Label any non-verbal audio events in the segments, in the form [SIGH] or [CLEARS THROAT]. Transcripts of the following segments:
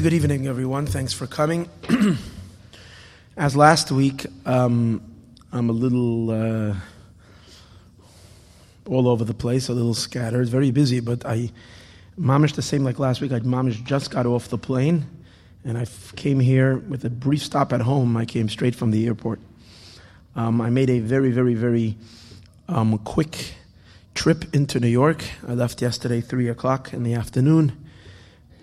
Good evening, everyone. Thanks for coming. [CLEARS THROAT] As last week, um, I'm a little uh, all over the place, a little scattered, very busy, but I mamish the same like last week. I mamish just got off the plane, and I f- came here with a brief stop at home. I came straight from the airport. Um, I made a very, very, very um, quick trip into New York. I left yesterday, 3 o'clock in the afternoon.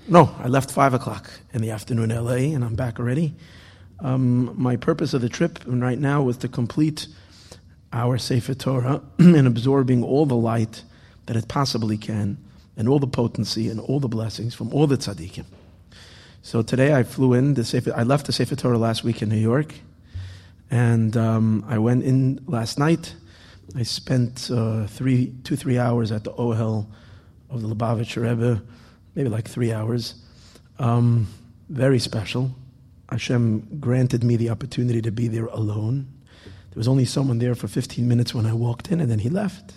No, I left five o'clock in the afternoon, LA, and I'm back already. Um, my purpose of the trip right now was to complete our Sefer Torah [CLEARS THROAT] and absorbing all the light that it possibly can, and all the potency and all the blessings from all the tzaddikim. So today I flew in. The Sefer, I left the Sefer Torah last week in New York, and um, I went in last night. I spent uh, three, two, three hours at the Ohel of the Lubavitcher Rebbe, maybe like three hours. Um, very special. Hashem granted me the opportunity to be there alone. There was only someone there for 15 minutes when I walked in, and then he left.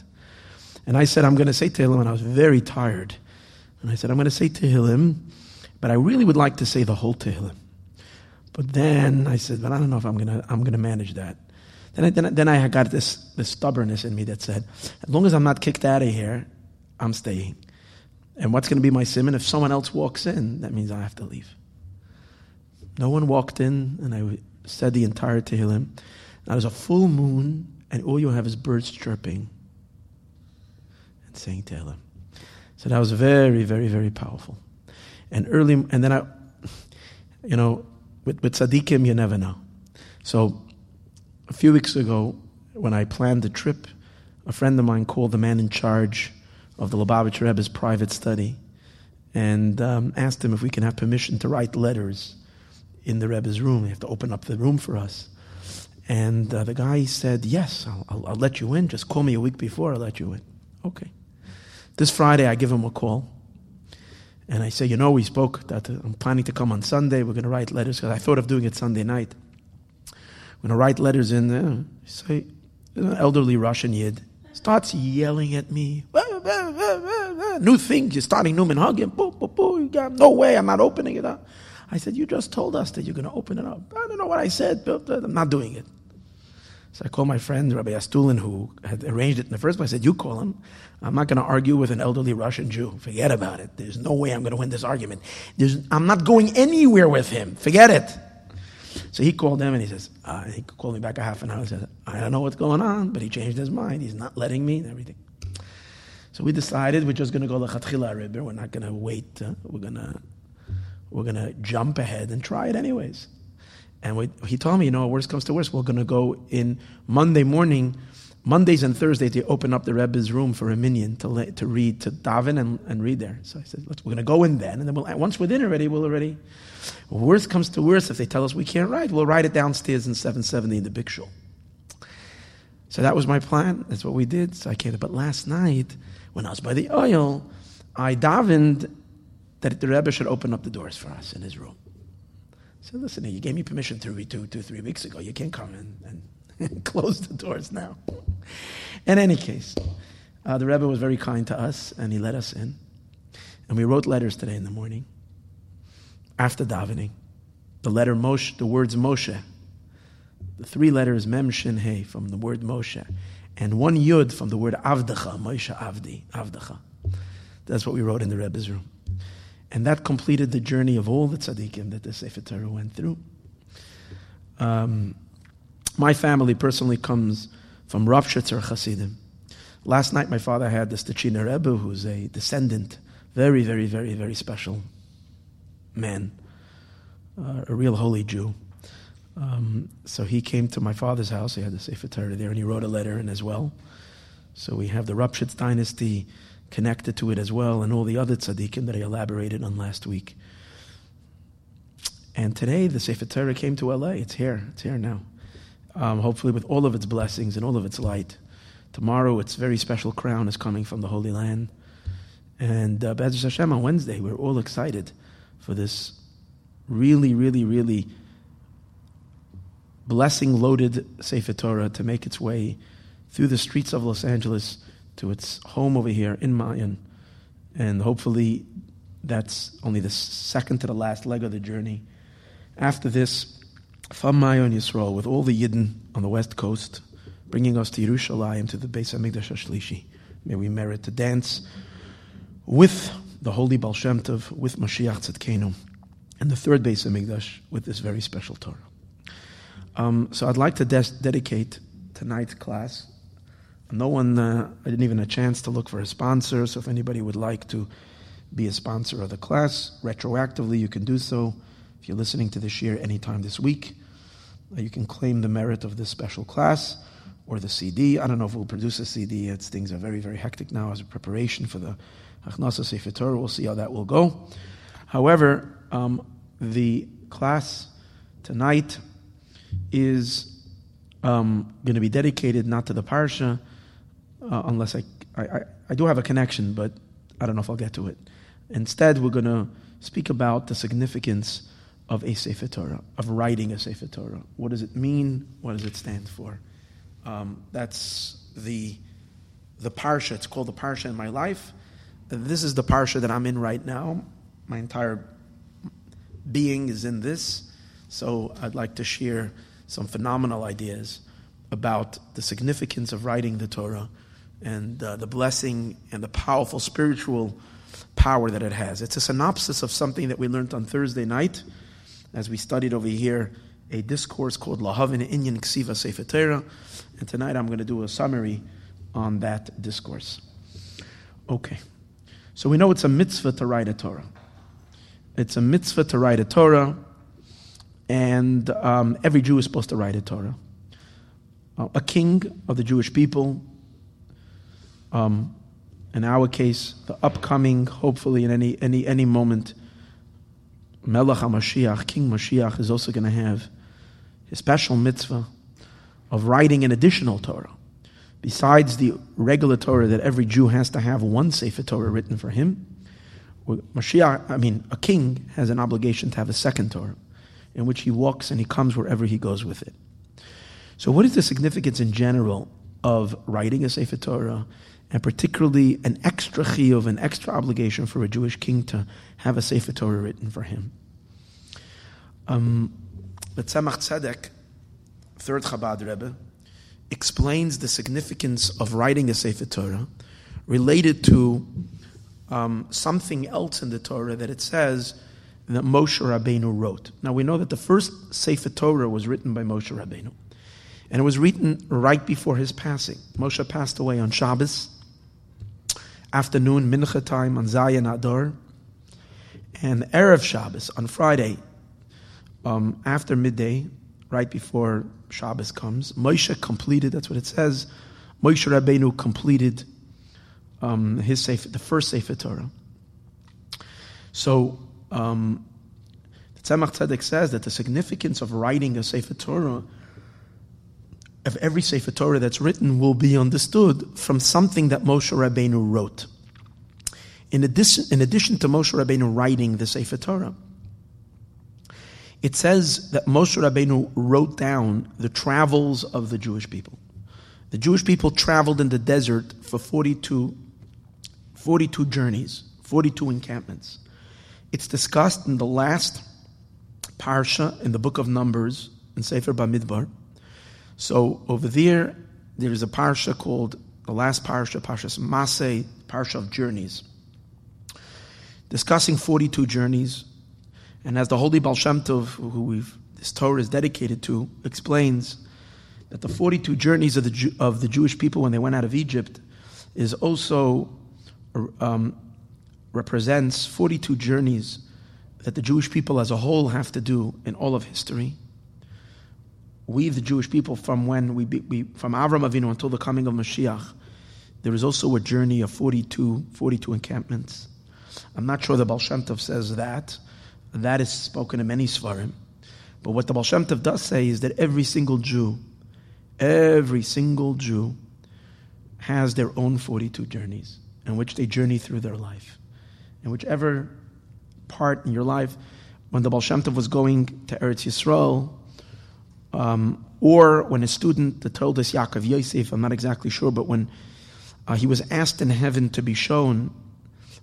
And I said, I'm going to say Tehillim, and I was very tired. And I said, I'm going to say Tehillim, but I really would like to say the whole Tehillim. But then I said, but I don't know if I'm going to, I'm going to manage that. Then I, then, then I got this, this stubbornness in me that said, as long as I'm not kicked out of here, I'm staying. And what's going to be my simon? If someone else walks in, that means I have to leave. No one walked in, and I said the entire Tehillim. Now there's a full moon, and all you have is birds chirping and saying Tehillim. So that was very, very, very powerful. And early, and then I, you know, with, with tzaddikim, you never know. So a few weeks ago, when I planned the trip, a friend of mine called the man in charge of the Lubavitcher Rebbe's private study and um, asked him if we can have permission to write letters in the Rebbe's room. They have to open up the room for us. And uh, the guy said, Yes, I'll, I'll, I'll let you in. Just call me a week before, I'll let you in. Okay. This Friday, I give him a call. And I say, You know, we spoke that uh, I'm planning to come on Sunday. We're going to write letters because I thought of doing it Sunday night. We're going to write letters in there. Say, an elderly Russian Yid starts yelling at me. New things. You're starting new minhagim. Boo, boo, boo. You got, no way. I'm not opening it up. I said, you just told us that you're going to open it up. I don't know what I said, but uh, I'm not doing it. So I called my friend, Rabbi Astulin, who had arranged it in the first place. I said, you call him. I'm not going to argue with an elderly Russian Jew. Forget about it. There's no way I'm going to win this argument. There's, I'm not going anywhere with him. Forget it. So he called him and he says, uh, he called me back a half an hour and said, I don't know what's going on, but he changed his mind. He's not letting me and everything. So we decided we're just going to go to Chatchila Ariber. We're not going to wait. Uh, we're going to we're going to jump ahead and try it anyways. And we, he told me, you know, worst comes to worst, we're going to go in Monday morning. Mondays and Thursdays, they open up the Rebbe's room for a minion to, to read, to daven and, and read there. So I said, we're going to go in then. And then we'll, once we're in already, we'll already. Worst comes to worst, if they tell us we can't write, we'll write it downstairs in 770 in the big shul. So that was my plan. That's what we did. So I came. But last night, when I was by the Ohel, I davened that the Rebbe should open up the doors for us in his room. So listen, you gave me permission three, two, two, three weeks ago. You can't come in and [LAUGHS] close the doors now. In any case, uh, the Rebbe was very kind to us, and he let us in. And we wrote letters today in the morning. after davening. The letter Moshe, the words Moshe, the three letters Mem Shin He from the word Moshe, and one Yud from the word Avdacha, Moshe Avdi, Avdacha. That's what we wrote in the Rebbe's room. And that completed the journey of all the tzaddikim that the Sefer Torah went through. Um, my family personally comes from Ropshitzer Hasidim. Last night, my father had the Stechiner Rebbe, who's a descendant, very, very, very, very special man, uh, a real holy Jew. Um, so he came to my father's house. He had the Sefer Torah there, and he wrote a letter in as well. So we have the Ropshitz dynasty connected to it as well, and all the other tzaddikim that I elaborated on last week. And today, the Sefer Torah came to LA. It's here. It's here now. Um, hopefully, with all of its blessings and all of its light. Tomorrow, its very special crown is coming from the Holy Land. And uh, B'ezras Hashem on Wednesday, we're all excited for this really, really, really blessing loaded Sefer Torah to make its way through the streets of Los Angeles to its home over here in Mayan. And hopefully, that's only the second to the last leg of the journey. After this, from Mayan Yisrael, with all the Yidden on the west coast, bringing us to Yerushalayim, to the Beis HaMikdash HaShlishi. May we merit to dance with the holy Baal Shem Tov, with Mashiach Tzidkenu, and the third Beis HaMikdash with this very special Torah. Um, so I'd like to des- dedicate tonight's class. No one, uh, I didn't even have a chance to look for a sponsor, so if anybody would like to be a sponsor of the class, retroactively you can do so. If you're listening to this year anytime this week, uh, you can claim the merit of this special class or the CD. I don't know if we'll produce a CD. It's, things are very, very hectic now as a preparation for the Achnasa Sefer Torah. We'll see how that will go. However, um, the class tonight is um, going to be dedicated not to the Parsha, uh, unless I, I, I do have a connection, but I don't know if I'll get to it. Instead, we're going to speak about the significance of a Sefer Torah, of writing a Sefer Torah. What does it mean? What does it stand for? Um, that's the the parsha. It's called the parsha in my life. This is the parsha that I'm in right now. My entire being is in this. So I'd like to share some phenomenal ideas about the significance of writing the Torah and uh, the blessing and the powerful spiritual power that it has. It's a synopsis of something that we learned on Thursday night as we studied over here a discourse called Lahavin Inyan Ksiva Sefer Torah. And tonight I'm going to do a summary on that discourse. Okay. So we know it's a mitzvah to write a Torah. It's a mitzvah to write a Torah, and um, every Jew is supposed to write a Torah. Uh, a king of the Jewish people, um, in our case, the upcoming, hopefully in any, any, any moment, Melech HaMashiach, King Mashiach, is also going to have his special mitzvah of writing an additional Torah. Besides the regular Torah that every Jew has to have one Sefer Torah written for him, Mashiach, I mean, a king has an obligation to have a second Torah in which he walks and he comes wherever he goes with it. So, what is the significance in general of writing a Sefer Torah, and particularly an extra chiyuv, an extra obligation for a Jewish king to have a Sefer Torah written for him? Um, the Tzemach Tzedek, third Chabad Rebbe, explains the significance of writing a Sefer Torah related to um, something else in the Torah that it says that Moshe Rabbeinu wrote. Now we know that the first Sefer Torah was written by Moshe Rabbeinu, and it was written right before his passing. Moshe passed away on Shabbos afternoon, mincha time on Zayin Adar, and erev Shabbos on Friday um, after midday, right before Shabbos comes, Moshe completed. That's what it says. Moshe Rabbeinu completed um, his sefer, the first Sefer Torah. So um, the Tzemach Tzedek says that the significance of writing a Sefer Torah, of every Sefer Torah that's written, will be understood from something that Moshe Rabbeinu wrote. In addition, in addition to Moshe Rabbeinu writing the Sefer Torah, it says that Moshe Rabbeinu wrote down the travels of the Jewish people. The Jewish people traveled in the desert for 42, 42 journeys, 42 encampments. It's discussed in the last parsha in the book of Numbers in Sefer Bamidbar. So over there, there is a parsha called the last parsha, Parshas Masay, parsha of journeys, discussing 42 journeys. And as the Holy Baal Shem Tov, who this Torah is dedicated to, explains that the 42 journeys of the, of the Jewish people when they went out of Egypt is also um, represents 42 journeys that the Jewish people as a whole have to do in all of history. We, the Jewish people, from when we, we from Avram Avinu until the coming of Mashiach, there is also a journey of 42, 42 encampments. I'm not sure the Baal Shem Tov says that. That is spoken in many Svarim. But what the Baal Shem Tov does say is that every single Jew, every single Jew has their own 42 journeys in which they journey through their life. And whichever part in your life, when the Baal Shem Tov was going to Eretz Yisrael, um, or when a student that told us Yaakov Yosef, I'm not exactly sure, but when uh, he was asked in heaven to be shown,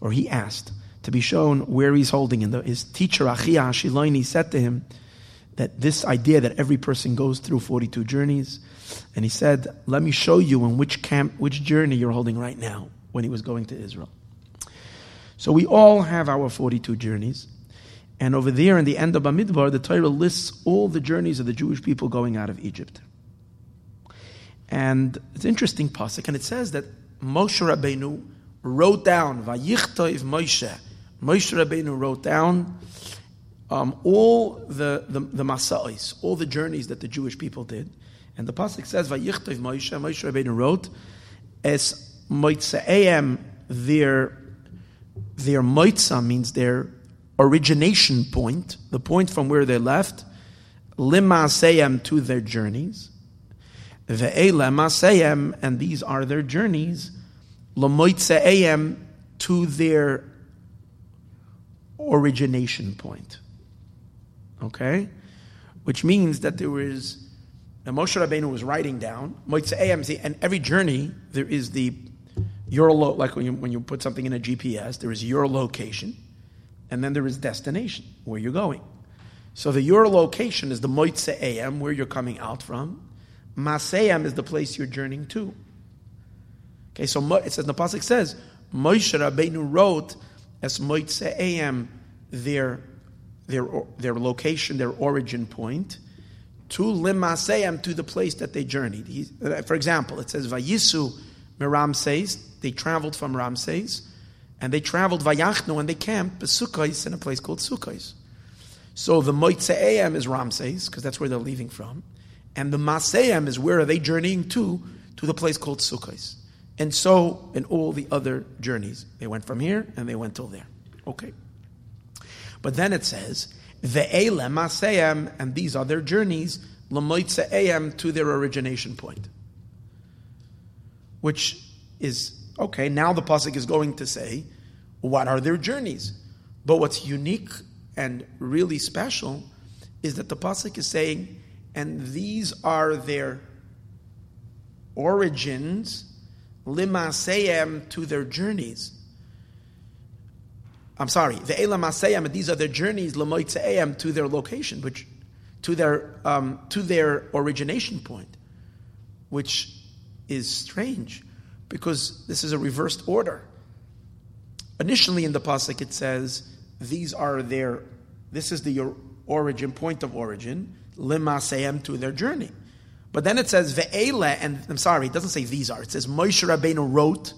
or he asked to be shown where he's holding, and the, his teacher Achia Shiloini said to him that this idea that every person goes through 42 journeys, and he said, "Let me show you in which camp, which journey you're holding right now." When he was going to Israel, so we all have our 42 journeys. And over there in the end of Bamidbar, the Torah lists all the journeys of the Jewish people going out of Egypt. And it's interesting pasuk, and it says that Moshe Rabbeinu wrote down, Vayichtoiv Moshe. Moshe Rabbeinu wrote down um, all the, the, the Masa'is, all the journeys that the Jewish people did. And the Pasuk says, Vayichtoiv Moshe, Moshe Rabbeinu wrote, as Moitzaeim, their, their Moitza means their origination point, the point from where they left, Limaseyem to their journeys. Ve'ela and these are their journeys, lamoitze'ayim, to their origination point. Okay? Which means that there is, Moshe Rabbeinu was writing down, moitze'ayim, and every journey, there is the, your, lo, like when you, when you put something in a GPS, there is your location, and then there is destination, where you're going. So the your location is the moitze'ayim, where you're coming out from, Masayam is the place you're journeying to. Okay, so it says the pasuk says Moshe Rabbeinu wrote as Moitze'ayim their their their location, their origin point, to Limasayam to the place that they journeyed. He, for example, it says Vayisu Miramses. They traveled from Ramses, and they traveled Vayachnu and they camped Besukais in a place called Sukais. So the Moitze'ayim is Ramses because that's where they're leaving from. And the Masayim is where are they journeying to? To the place called Sukkot. And so in all the other journeys. They went from here and they went till there. Okay. But then it says, the Ve'ele Masayim, and these are their journeys, Lamoitze'ayim, to their origination point. Which is, okay, now the Pasuk is going to say, what are their journeys? But what's unique and really special is that the Pasuk is saying, and these are their origins, limaseyem, to their journeys. I'm sorry, the elamaseyem, these are their journeys, lamoitzeem, to their location, which to their um, to their origination point, which is strange because this is a reversed order. Initially in the pasuk it says these are their this is the origin point of origin limasayim to their journey. But then it says ve'ele, and I'm sorry, it doesn't say these are. It says Moshe Rabbeinu wrote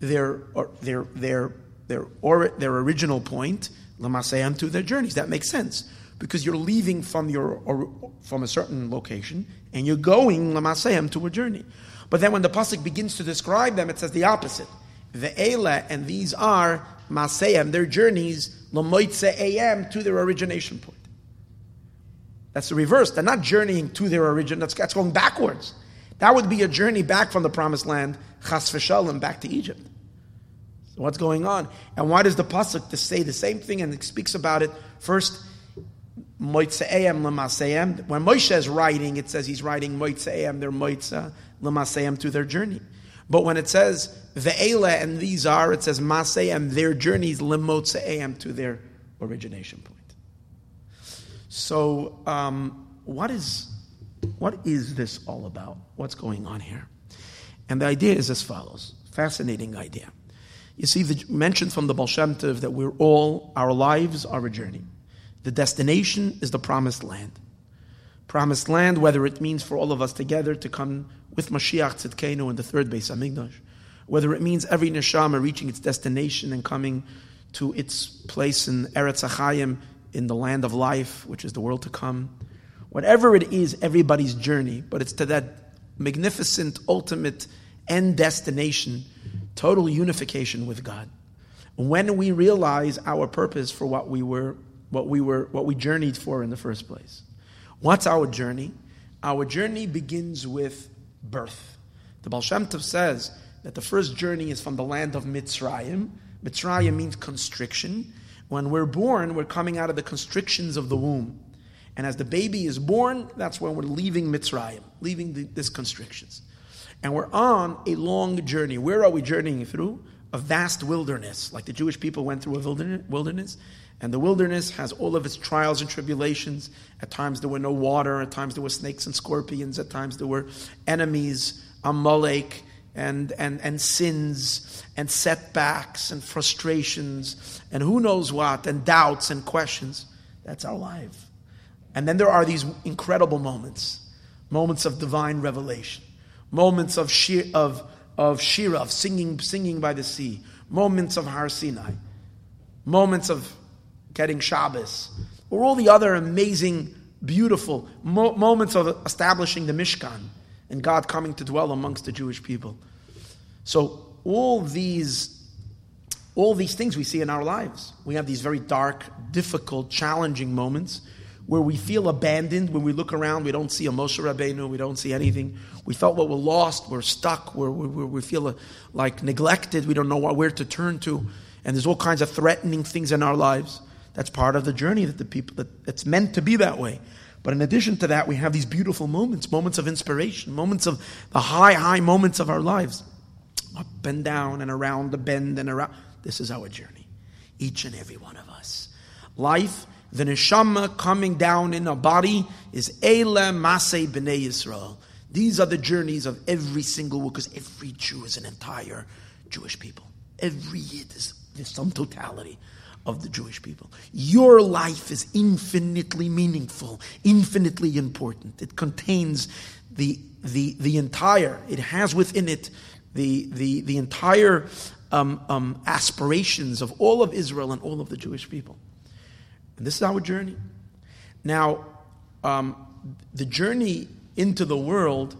their their their their or, their original point limasayim to their journeys. That makes sense because you're leaving from your or, from a certain location and you're going limasayim to a journey. But then when the pasuk begins to describe them, it says the opposite. Ve'ele, and these are masayim, their journeys lamoitze am, to their origination point. That's the reverse. They're not journeying to their origin. That's, that's going backwards. That would be a journey back from the promised land, chas v'shalom, back to Egypt. So what's going on? And why does the pasuk say the same thing and it speaks about it first? Moitze'ayim l'masayim. When Moshe is writing, it says he's writing moitze'ayim, their moitza l'masayim to their journey. But when it says ve'ela and these are, it says masayim, their journeys limotze'ayim to their origination point. So, um, what is what is this all about? What's going on here? And the idea is as follows: fascinating idea. You see, the mention from the Baal Shem that we're all our lives are a journey. The destination is the promised land. Promised land, whether it means for all of us together to come with Mashiach Tzidkenu in the third Beis Hamikdash, whether it means every neshama reaching its destination and coming to its place in Eretz Achayim, in the land of life, which is the world to come. Whatever it is, everybody's journey, but it's to that magnificent, ultimate end destination, total unification with God. When we realize our purpose for what we were, what we were, what we journeyed for in the first place. What's our journey? Our journey begins with birth. The Baal Shem Tov says that the first journey is from the land of Mitzrayim. Mitzrayim means constriction. When we're born, we're coming out of the constrictions of the womb. And as the baby is born, that's when we're leaving Mitzrayim, leaving the, these constrictions. And we're on a long journey. Where are we journeying through? A vast wilderness, like the Jewish people went through a wilderness. And the wilderness has all of its trials and tribulations. At times there were no water, at times there were snakes and scorpions, at times there were enemies, Amalek, and, and, and sins and setbacks and frustrations and who knows what and doubts and questions. That's our life. And then there are these incredible moments, moments of divine revelation, moments of shir, of, of shira, of singing, singing by the sea, moments of Har Sinai, moments of getting Shabbos, or all the other amazing, beautiful mo- moments of establishing the Mishkan and God coming to dwell amongst the Jewish people. So all these all these things we see in our lives. We have these very dark, difficult, challenging moments where we feel abandoned. When we look around, we don't see a Moshe Rabbeinu, we don't see anything. We felt what we're lost, we're stuck, we're, we we feel uh, like neglected, we don't know where to turn to. And there's all kinds of threatening things in our lives. That's part of the journey that the people, that it's meant to be that way. But in addition to that, we have these beautiful moments, moments of inspiration, moments of the high, high moments of our lives. Up and down and around the bend and around. This is our journey. Each and every one of us. Life, the neshama coming down in a body is Eile Masei B'nai Yisrael. These are the journeys of every single one, because every Jew is an entire Jewish people. Every Yid is sum totality of the Jewish people. Your life is infinitely meaningful, infinitely important. It contains the, the, the entire, it has within it the, the, the entire um, um, aspirations of all of Israel and all of the Jewish people. And this is our journey. Now, um, the journey into the world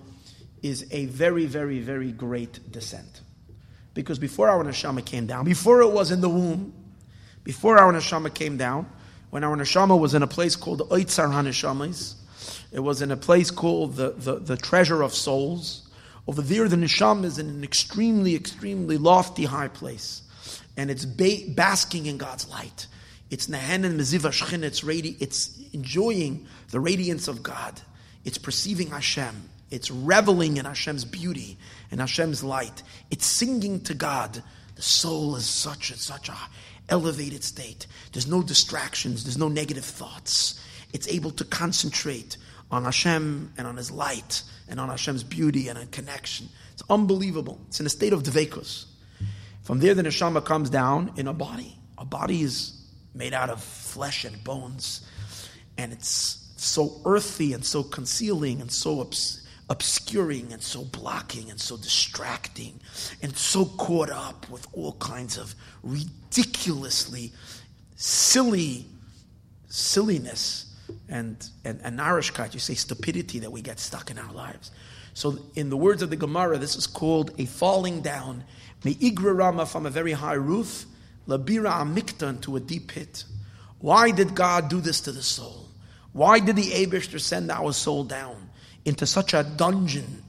is a very, very, very great descent. Because before our neshama came down, before it was in the womb, before our neshama came down, when our neshama was in a place called Oitzar HaNeshamas, it was in a place called the, the, the treasure of souls. Over there, the neshama is in an extremely, extremely lofty high place. And it's ba- basking in God's light. It's Nahan and Meziva Shchin, it's, radi- it's enjoying the radiance of God. It's perceiving Hashem. It's reveling in Hashem's beauty and Hashem's light. It's singing to God. The soul is such and such a elevated state. There's no distractions, there's no negative thoughts. It's able to concentrate on Hashem and on His light and on Hashem's beauty and on connection. It's unbelievable. It's in a state of dvekus. From there, the neshama comes down in a body. A body is made out of flesh and bones, and it's so earthy and so concealing and so obs- obscuring and so blocking and so distracting and so caught up with all kinds of ridiculously silly silliness and, and, and narishkeit, you say stupidity that we get stuck in our lives. So, in the words of the Gemara, this is called a falling down, me'igra rama from a very high roof, labira amiktan to a deep pit. Why did God do this to the soul? Why did the Abishter send our soul down? Into such a dungeon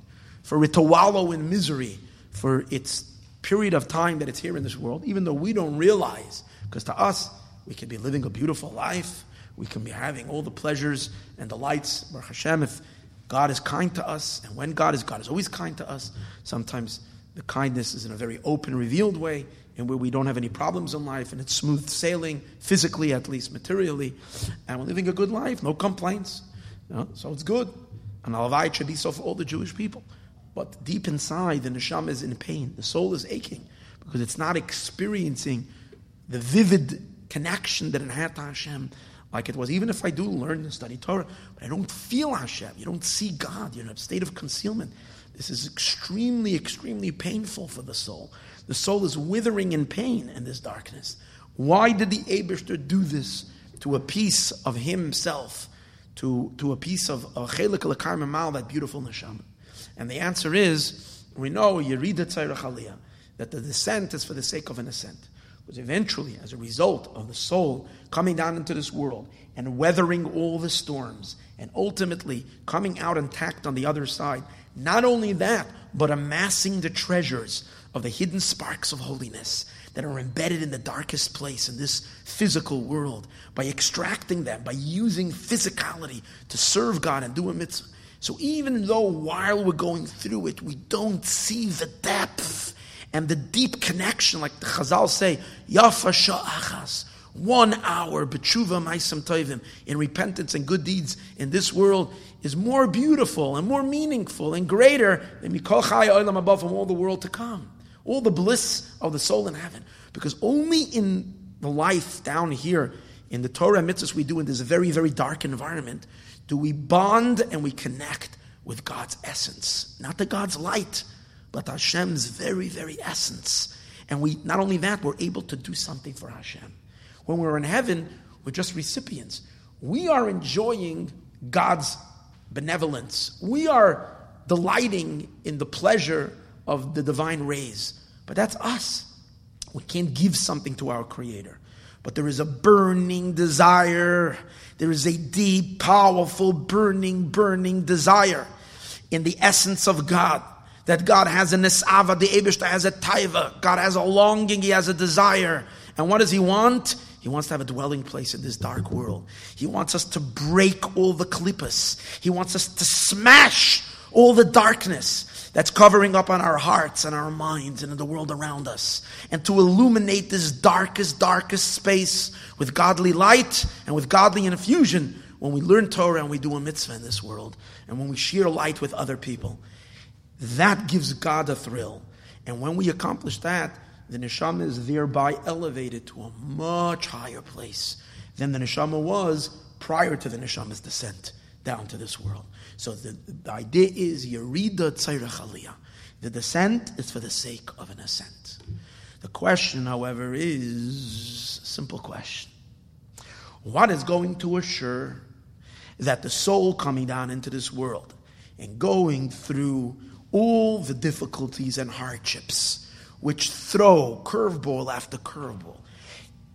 for it to wallow in misery for its period of time that it's here in this world, even though we don't realize, because to us, we can be living a beautiful life, we can be having all the pleasures and delights, Baruch Hashem, if God is kind to us, and when God is, God is always kind to us. Sometimes The kindness is in a very open, revealed way, and where we don't have any problems in life, and it's smooth sailing, physically at least, materially, and we're living a good life, no complaints. You know? So it's good. And Alavai should be so for all the Jewish people. But deep inside, the neshama is in pain. The soul is aching because it's not experiencing the vivid connection that it had to Hashem like it was. Even if I do learn and study Torah, but I don't feel Hashem. You don't see God. You're in a state of concealment. This is extremely, extremely painful for the soul. The soul is withering in pain in this darkness. Why did the Abishter do this to a piece of himself, to, to a piece of Chelik al Mal, that beautiful neshama? And the answer is, we know, Yerida Aliyah, that the descent is for the sake of an ascent. Because eventually, as a result of the soul coming down into this world and weathering all the storms, and ultimately coming out intact on the other side, not only that, but amassing the treasures of the hidden sparks of holiness that are embedded in the darkest place in this physical world, by extracting them, by using physicality to serve God and do a mitzvah. So even though while we're going through it, we don't see the depth and the deep connection, like the Chazal say, Yafa sha'achas, one hour, b'tshuva ma'isam toivim, in repentance and good deeds in this world is more beautiful and more meaningful and greater than Mikol Chai Olam above from all the world to come. All the bliss of the soul in heaven. Because only in the life down here, in the Torah mitzvahs we do in this very, very dark environment, do we bond and we connect with God's essence. Not the God's light, but Hashem's very, very essence. And we not only that, we're able to do something for Hashem. When we're in heaven, we're just recipients. We are enjoying God's benevolence. We are delighting in the pleasure of the divine rays. But that's us. We can't give something to our Creator. But there is a burning desire. There is a deep, powerful, burning, burning desire in the essence of God. That God has a nesava, the Abishta has a taiva. God has a longing, He has a desire. And what does He want? He wants to have a dwelling place in this dark world. He wants us to break all the klippas. He wants us to smash all the darkness that's covering up on our hearts and our minds and in the world around us. And to illuminate this darkest, darkest space with godly light and with godly infusion when we learn Torah and we do a mitzvah in this world. And when we share light with other people. That gives God a thrill. And when we accomplish that, the neshama is thereby elevated to a much higher place than the neshama was prior to the neshama's descent down to this world. So the, the idea is Yerida Tzairach The descent is for the sake of an ascent. The question, however, is a simple question. What is going to assure that the soul coming down into this world and going through all the difficulties and hardships which throw curveball after curveball,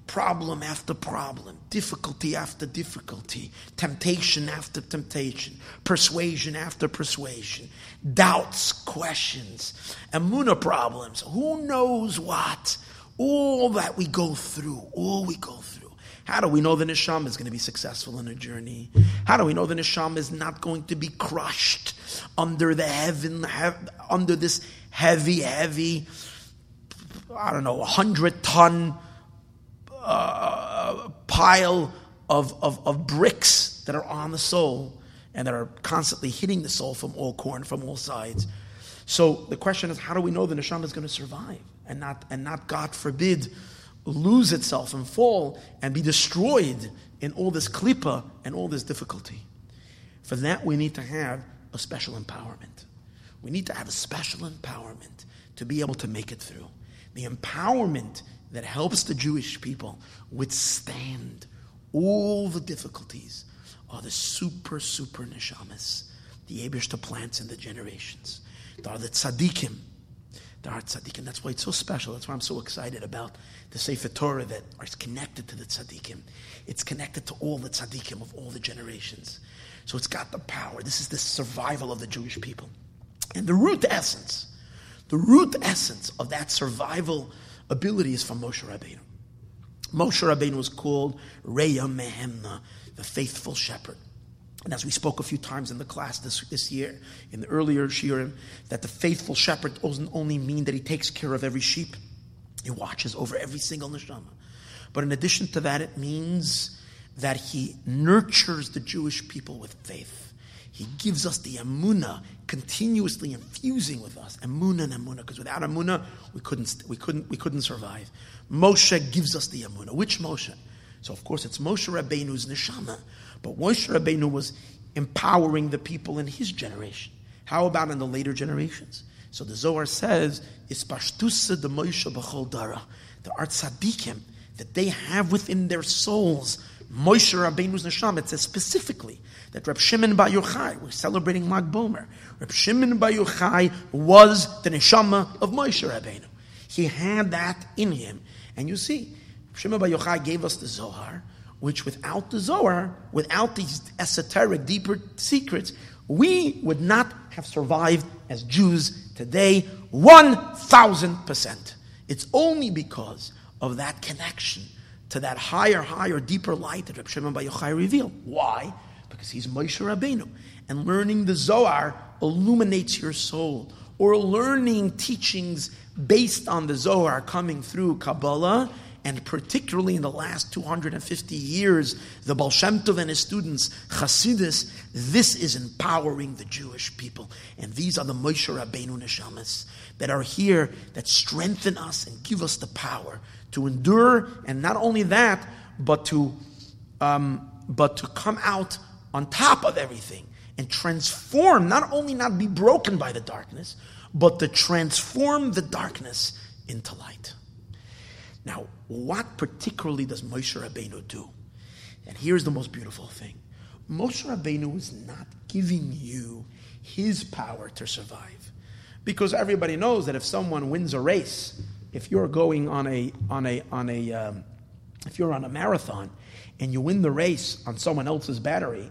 problem after problem, difficulty after difficulty, temptation after temptation, persuasion after persuasion, doubts, questions, emuna problems, who knows what, all that we go through, all we go through. How do we know the neshama is going to be successful in a journey? How do we know the neshama is not going to be crushed under the heaven, under this heavy, heavy I don't know, hundred ton uh, pile of, of, of bricks that are on the soul and that are constantly hitting the soul from all corners, from all sides. So the question is, how do we know the neshama is going to survive and not, and not, God forbid, lose itself and fall and be destroyed in all this klipa and all this difficulty? For that, we need to have a special empowerment. We need to have a special empowerment to be able to make it through the empowerment that helps the Jewish people withstand all the difficulties are the super, super neshamas, the Abishta plants in the generations. There are the tzaddikim. There are tzaddikim. That's why it's so special. That's why I'm so excited about the Sefer Torah that is connected to the tzaddikim. It's connected to all the tzaddikim of all the generations. So it's got the power. This is the survival of the Jewish people. And the root essence the root essence of that survival ability is from Moshe Rabbeinu. Moshe Rabbeinu was called Reya Mehemna, the faithful shepherd. And as we spoke a few times in the class this, this year, in the earlier shiurim, that the faithful shepherd doesn't only mean that he takes care of every sheep, he watches over every single neshama. But in addition to that, it means that he nurtures the Jewish people with faith. He gives us the amuna, continuously infusing with us amuna and amuna. Because without amuna, we couldn't, we couldn't, we couldn't survive. Moshe gives us the amuna. Which Moshe? So of course it's Moshe Rabbeinu's neshama, but Moshe Rabbeinu was empowering the people in his generation. How about in the later generations? So the Zohar says, "Ispashtusa the Moshe b'chol dara." The Art Tzadikim that they have within their souls Moshe Rabbeinu's neshama. It says specifically that Reb Shimon Bar Yochai, we're celebrating Lag Beomer. Reb Shimon Bar Yochai was the neshama of Moshe Rabbeinu. He had that in him, and you see, Shimon Bar Yochai gave us the Zohar, which without the Zohar, without these esoteric, deeper secrets, we would not have survived as Jews today 1,000%. It's only because of that connection to that higher, higher, deeper light that Reb Shimon Bar Yochai revealed. Why? Because he's Moshe Rabbeinu. And learning the Zohar illuminates your soul. Or learning teachings based on the Zohar coming through Kabbalah and particularly in the last 250 years, the Baal Shem Tov and his students, Hasidus, this is empowering the Jewish people. And these are the Moshe Rabbeinu Neshamas that are here, that strengthen us and give us the power to endure, and not only that, but to, um, but to come out on top of everything and transform, not only not be broken by the darkness, but to transform the darkness into light. Now, what particularly does Moshe Rabbeinu do? And here's the most beautiful thing Moshe Rabbeinu is not giving you his power to survive. Because everybody knows that if someone wins a race, if you're going on a, on a, on a, um, if you're on a marathon and you win the race on someone else's battery,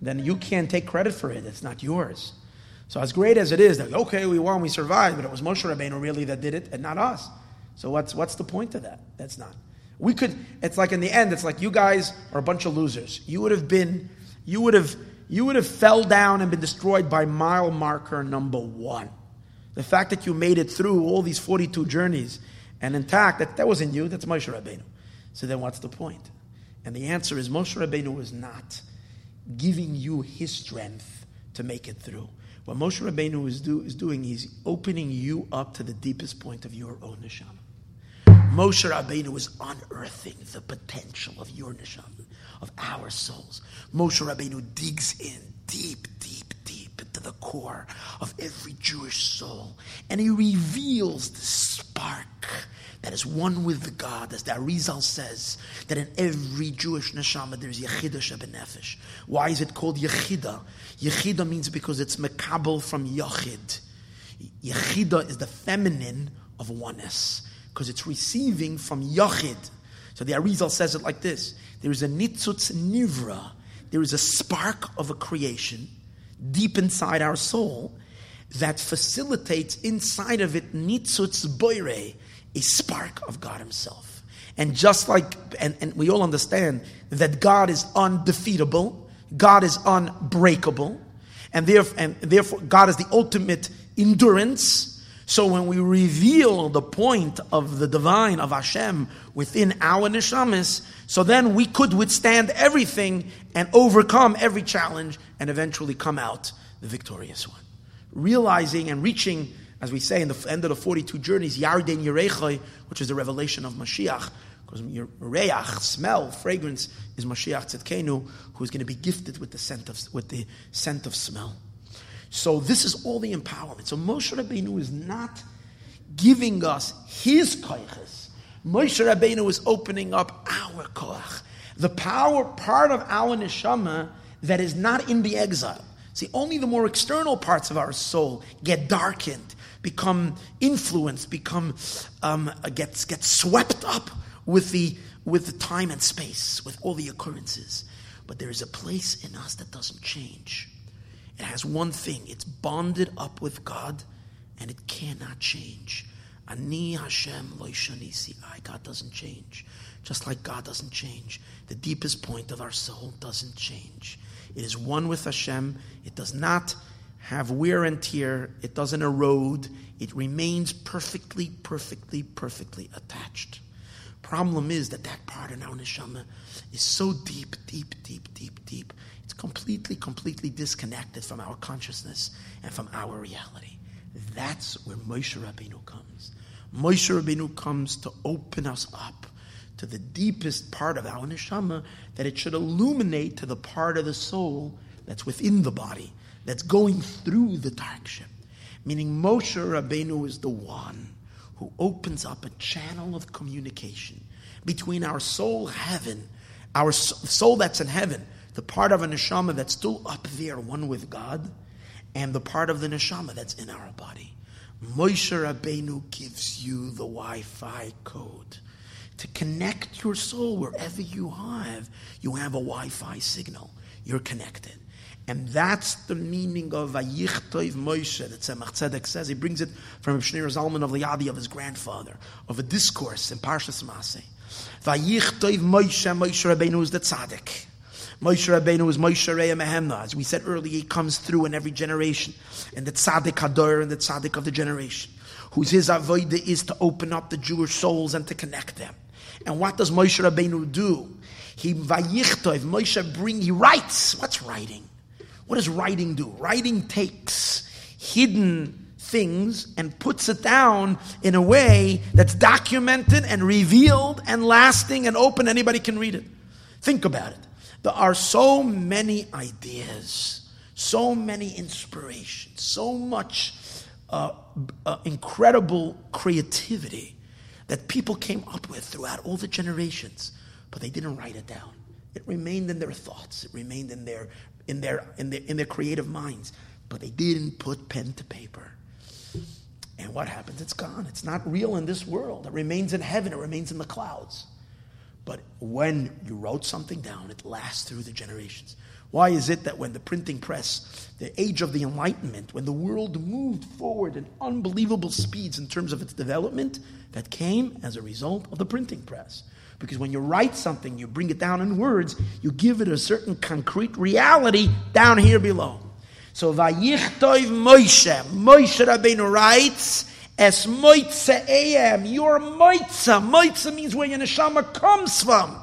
then you can't take credit for it. It's not yours. So as great as it is that, okay, we won, we survived, but it was Moshe Rabbeinu really that did it and not us. So what's what's the point of that? That's not. We could. It's like in the end, it's like you guys are a bunch of losers. You would have been. You would have. You would have fell down and been destroyed by mile marker number one. The fact that you made it through all these 42 journeys and intact, that, that wasn't you, that's Moshe Rabbeinu. So then what's the point? And the answer is Moshe Rabbeinu was not giving you his strength to make it through. What Moshe Rabbeinu is, do, is doing, he's opening you up to the deepest point of your own neshama. Moshe Rabbeinu is unearthing the potential of your neshama, of our souls. Moshe Rabbeinu digs in deep, deep, deep into the core of every Jewish soul, and he reveals the spark that is one with the God, as the Arizal says, that in every Jewish neshama there's Yechida Shebenefesh. Why is it called Yechida? Yechida means because it's Mekabel from Yachid. Yechida is the feminine of oneness because it's receiving from Yachid. So the Arizal says it like this there is a nitzutz nivra, there is a spark of a creation deep inside our soul that facilitates inside of it nitzutz boire, a spark of God Himself. And just like, and, and we all understand that God is undefeatable, God is unbreakable, and therefore, and therefore God is the ultimate endurance so when we reveal the point of the divine of Hashem within our neshamis, so then we could withstand everything and overcome every challenge and eventually come out the victorious one. Realizing and reaching, as we say in the end of the 42 journeys, Yarden Yerechai, which is the revelation of Mashiach, because Reach, smell, fragrance, is Mashiach Tzedkenu, who is going to be gifted with the scent of, with the scent of smell. So this is all the empowerment. So Moshe Rabbeinu is not giving us his koiches. Moshe Rabbeinu is opening up our koach. The power part of our neshama that is not in the exile. See, only the more external parts of our soul get darkened, become influenced, become um, gets get swept up with the with the time and space, with all the occurrences. But there is a place in us that doesn't change. It has one thing it's bonded up with God and it cannot change. Ani Hashem loishanisi. God doesn't change. Just like God doesn't change. The deepest point of our soul doesn't change. It is one with Hashem. It does not have wear and tear. It doesn't erode. It remains perfectly, perfectly, perfectly attached. Problem is that that part in our neshama is so deep, deep, deep, deep, deep. Completely, completely disconnected from our consciousness and from our reality. That's where Moshe Rabbeinu comes. Moshe Rabbeinu comes to open us up to the deepest part of our neshama, that it should illuminate to the part of the soul that's within the body, that's going through the dark ship. Meaning Moshe Rabbeinu is the one who opens up a channel of communication between our soul heaven, our soul that's in heaven, the part of a neshama that's still up there, one with God, and the part of the neshama that's in our body. Moshe Rabbeinu gives you the Wi-Fi code to connect your soul wherever you have. You have a Wi-Fi signal. You're connected. And that's the meaning of Vayichtov Moshe that Tzemach Tzedek says. He brings it from Shneur Zalman of Liadi, of his grandfather, of a discourse in Parshas Maseh. Vayichtov Moshe, Moshe Rabbeinu is the tzaddik. Moshe Rabbeinu is Moshe Reya Mehemna. As we said earlier, he comes through in every generation. And the tzaddik Hador and the tzaddik of the generation. Whose his avodah is to open up the Jewish souls and to connect them. And what does Moshe Rabbeinu do? He vayichtov, Moshe bring, he writes. What's writing? What does writing do? Writing takes hidden things and puts it down in a way that's documented and revealed and lasting and open. Anybody can read it. Think about it. There are so many ideas, so many inspirations, so much uh, uh, incredible creativity that people came up with throughout all the generations, but they didn't write it down. It remained in their thoughts. It remained in their in their in their in their creative minds, but they didn't put pen to paper. And what happens? It's gone. It's not real in this world. It remains in heaven. It remains in the clouds. But when you wrote something down, it lasts through the generations. Why is it that when the printing press, the age of the Enlightenment, when the world moved forward in unbelievable speeds in terms of its development, that came as a result of the printing press? Because when you write something, you bring it down in words, you give it a certain concrete reality down here below. So Vayichtov Moshe, Moshe Rabbeinu writes, as moitza am, your moitza. Moitza means where your neshama comes from.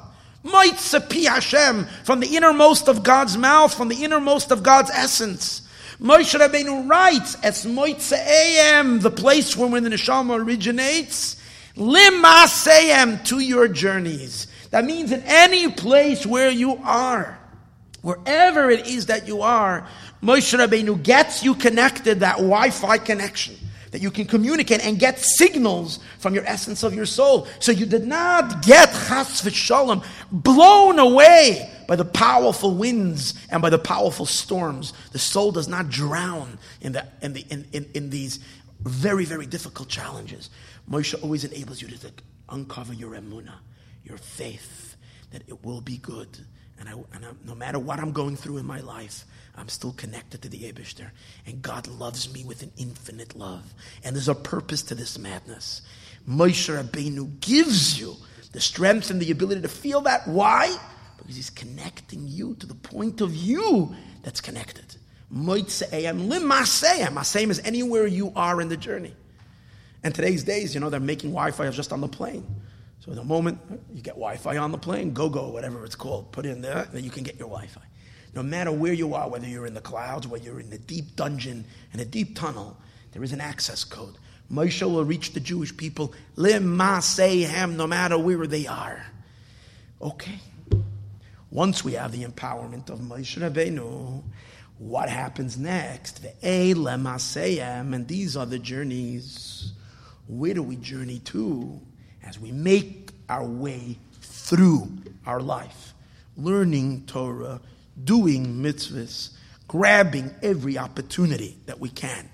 Moitza pi Hashem, from the innermost of God's mouth, from the innermost of God's essence. Moshe Rabbeinu writes, as moitza am, the place where when the neshama originates, limasayam, to your journeys. That means in any place where you are, wherever it is that you are, Moshe Rabbeinu gets you connected, that Wi-Fi connection that you can communicate and get signals from your essence of your soul. So you did not get chas v'shalom blown away by the powerful winds and by the powerful storms. The soul does not drown in, the, in, the, in, in, in these very, very difficult challenges. Moshe always enables you to uncover your emuna, your faith, that it will be good. And, I, and I, no matter what I'm going through in my life, I'm still connected to the Abishter. And God loves me with an infinite love. And there's a purpose to this madness. Moshe Rabbeinu gives you the strength and the ability to feel that. Why? Because he's connecting you to the point of you that's connected. Moitze'ayam limaseyam. Maseyam is anywhere you are in the journey. And today's days, you know, they're making Wi-Fi just on the plane. So the moment you get Wi-Fi on the plane, go go, whatever it's called, put in there, then you can get your Wi-Fi. No matter where you are, whether you're in the clouds, whether you're in the deep dungeon, in a deep tunnel, there is an access code. Moshe will reach the Jewish people, Limmasehem, no matter where they are. Okay. Once we have the empowerment of Moshe Rabbeinu, what happens next? And these are the journeys. Where do we journey to as we make our way through our life? Learning Torah, doing mitzvahs, grabbing every opportunity that we can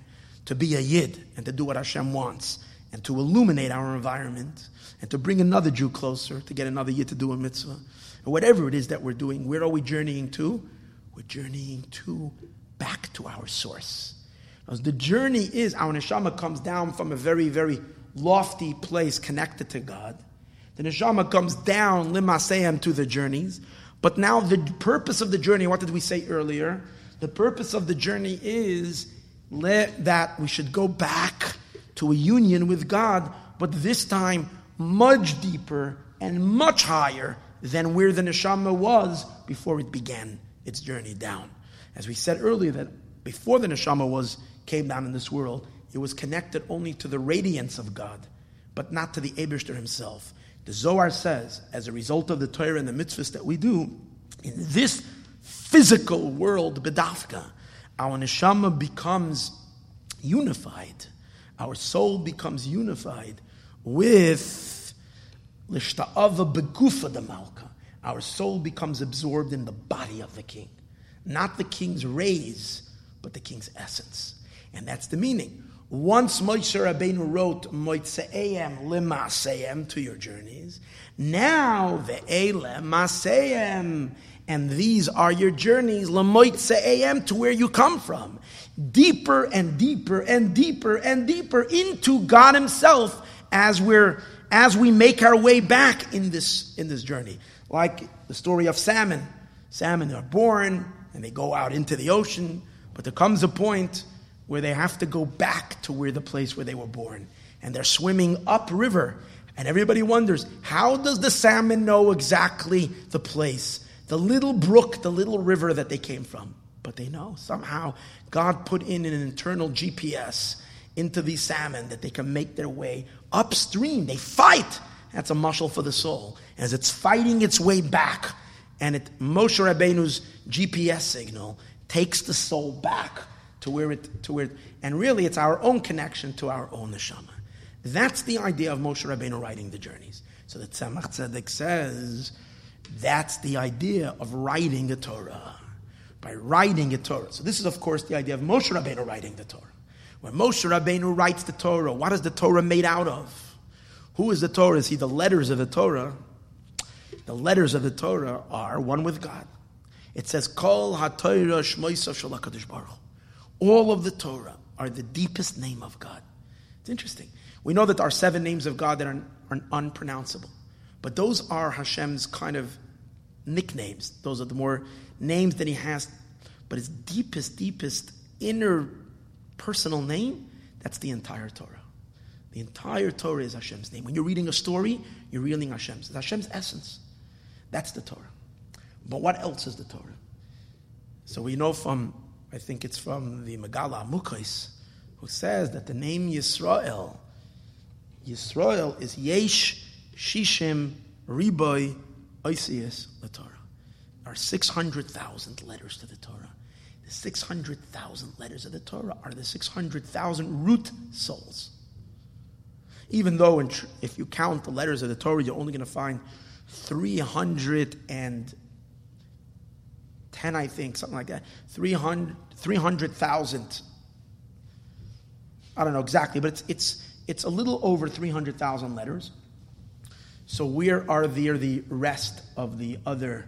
to be a yid and to do what Hashem wants and to illuminate our environment and to bring another Jew closer, to get another yid to do a mitzvah. Or whatever it is that we're doing, where are we journeying to? We're journeying to back to our source. As the journey is, our neshama comes down from a very, very lofty place connected to God. The neshama comes down limaseyam to the journeys. But now the purpose of the journey, what did we say earlier? The purpose of the journey is that we should go back to a union with God, but this time much deeper and much higher than where the neshama was before it began its journey down. As we said earlier, that before the neshama was came down in this world, it was connected only to the radiance of God, but not to the Abishter himself. The Zohar says, as a result of the Torah and the mitzvahs that we do, in this physical world, bedafka, our neshama becomes unified. Our soul becomes unified with lishta'ava begufa de malka. Our soul becomes absorbed in the body of the king. Not the king's rays, but the king's essence. And that's the meaning. Once Moshe Rabbeinu wrote Moitze'em Limaseyem to your journeys, now the Ve'ele Maseyem, and these are your journeys Lamoitze'em to where you come from. Deeper and deeper and deeper and deeper into God Himself as we're as we make our way back in this in this journey. Like the story of salmon. Salmon are born and they go out into the ocean, but there comes a point where they have to go back to where the place where they were born. And they're swimming upriver. And everybody wonders, how does the salmon know exactly the place? The little brook, the little river that they came from. But they know somehow God put in an internal GPS into these salmon that they can make their way upstream. They fight. That's a muscle for the soul. As it's fighting its way back, and it, Moshe Rabbeinu's GPS signal takes the soul back to where it, to where, and really it's our own connection to our own neshama. That's the idea of Moshe Rabbeinu writing the journeys. So the Tzemach Tzedek says that's the idea of writing the Torah. By writing a Torah. So this is, of course, the idea of Moshe Rabbeinu writing the Torah. When Moshe Rabbeinu writes the Torah, what is the Torah made out of? Who is the Torah? Is he the letters of the Torah? The letters of the Torah are one with God. It says, Kol HaTorah Shmoisa Shalakadosh Baruch all of the Torah are the deepest name of God. It's interesting. We know that there are seven names of God that are, are unpronounceable, but those are Hashem's kind of nicknames. Those are the more names that He has. But His deepest, deepest inner personal name, that's the entire Torah. The entire Torah is Hashem's name. When you're reading a story, you're reading Hashem's. It's Hashem's essence. That's the Torah. But what else is the Torah? So we know from I think it's from the Megaleh Amukos, who says that the name Yisrael, Yisrael is Yesh Shishim Riboy Oisius the Torah. There are 600,000 letters to the Torah. The 600,000 letters of the Torah are the 600,000 root souls. Even though, if you count the letters of the Torah, you're only going to find 310, I think, something like that. 300, 300,000. I don't know exactly, but it's, it's, it's a little over 300,000 letters. So where are there the rest of the other,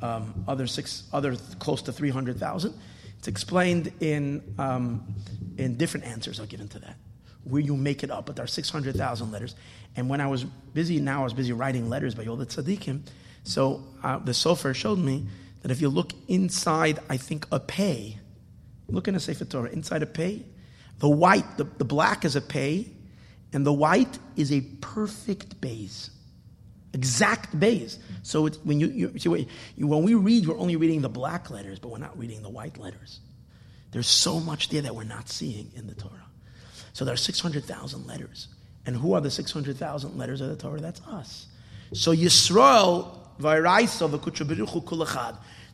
um, other six, other close to 300,000? It's explained in, um, in different answers I'll give into that. Where you make it up, but there are 600,000 letters. And when I was busy, now I was busy writing letters by Yoda Tzaddikim. So uh, the Sofer showed me that if you look inside, I think, a pay, look in a Sefer Torah, inside a pay, the white, the, the black is a pay, and the white is a perfect base. Exact base. So it's, when you, you, see, when we read, we're only reading the black letters, but we're not reading the white letters. There's so much there that we're not seeing in the Torah. So there are 600,000 letters. And who are the 600,000 letters of the Torah? That's us. So Yisrael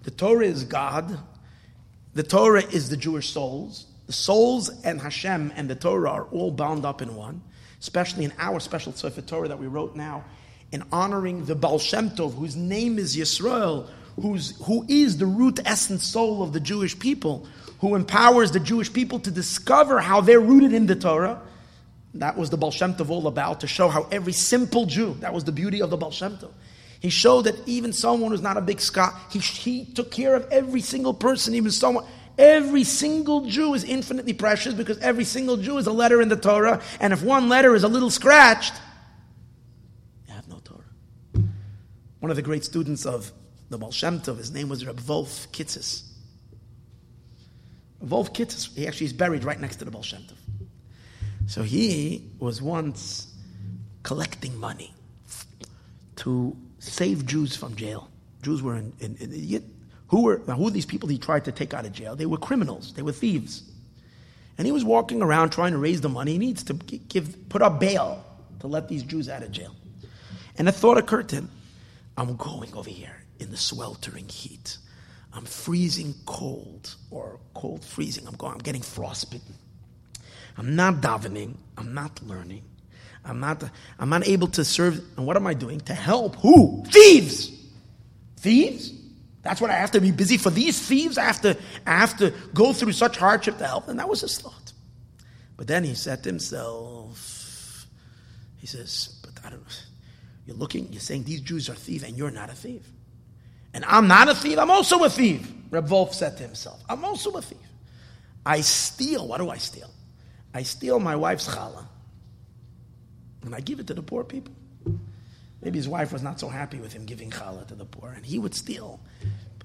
the Torah is God. The Torah is the Jewish souls. The souls and Hashem and the Torah are all bound up in one, especially in our special Sefer Torah that we wrote now, in honoring the Baal Shem Tov, whose name is Yisrael, who's, who is the root essence soul of the Jewish people, who empowers the Jewish people to discover how they're rooted in the Torah. That was the Baal Shem Tov all about, to show how every simple Jew, that was the beauty of the Baal Shem Tov, he showed that even someone who's not a big Scott, he, he took care of every single person, even someone. Every single Jew is infinitely precious because every single Jew is a letter in the Torah, and if one letter is a little scratched, you have no Torah. One of the great students of the Baal Shem Tov, his name was Reb Wolf Kitzis. Wolf Kitzis, he actually is buried right next to the Baal Shem Tov. So he was once collecting money to save Jews from jail. Jews were in, in, in who were who were these people he tried to take out of jail? They were criminals. They were thieves. And he was walking around trying to raise the money. He needs to give put up bail to let these Jews out of jail. And a thought occurred to him: I'm going over here in the sweltering heat. I'm freezing cold or cold freezing. I'm going. I'm getting frostbitten. I'm not davening. I'm not learning. I'm not. I'm not able to serve. And what am I doing to help? Who? Thieves. Thieves. That's what I have to be busy for. These thieves, I have to. I have to go through such hardship to help. And that was his thought. But then he said to himself, he says, "But I don't. You're looking. You're saying these Jews are thieves, and you're not a thief. And I'm not a thief. I'm also a thief." Reb Wolf said to himself, "I'm also a thief. I steal. What do I steal? I steal my wife's challah, and I give it to the poor people. Maybe his wife was not so happy with him giving challah to the poor, and he would steal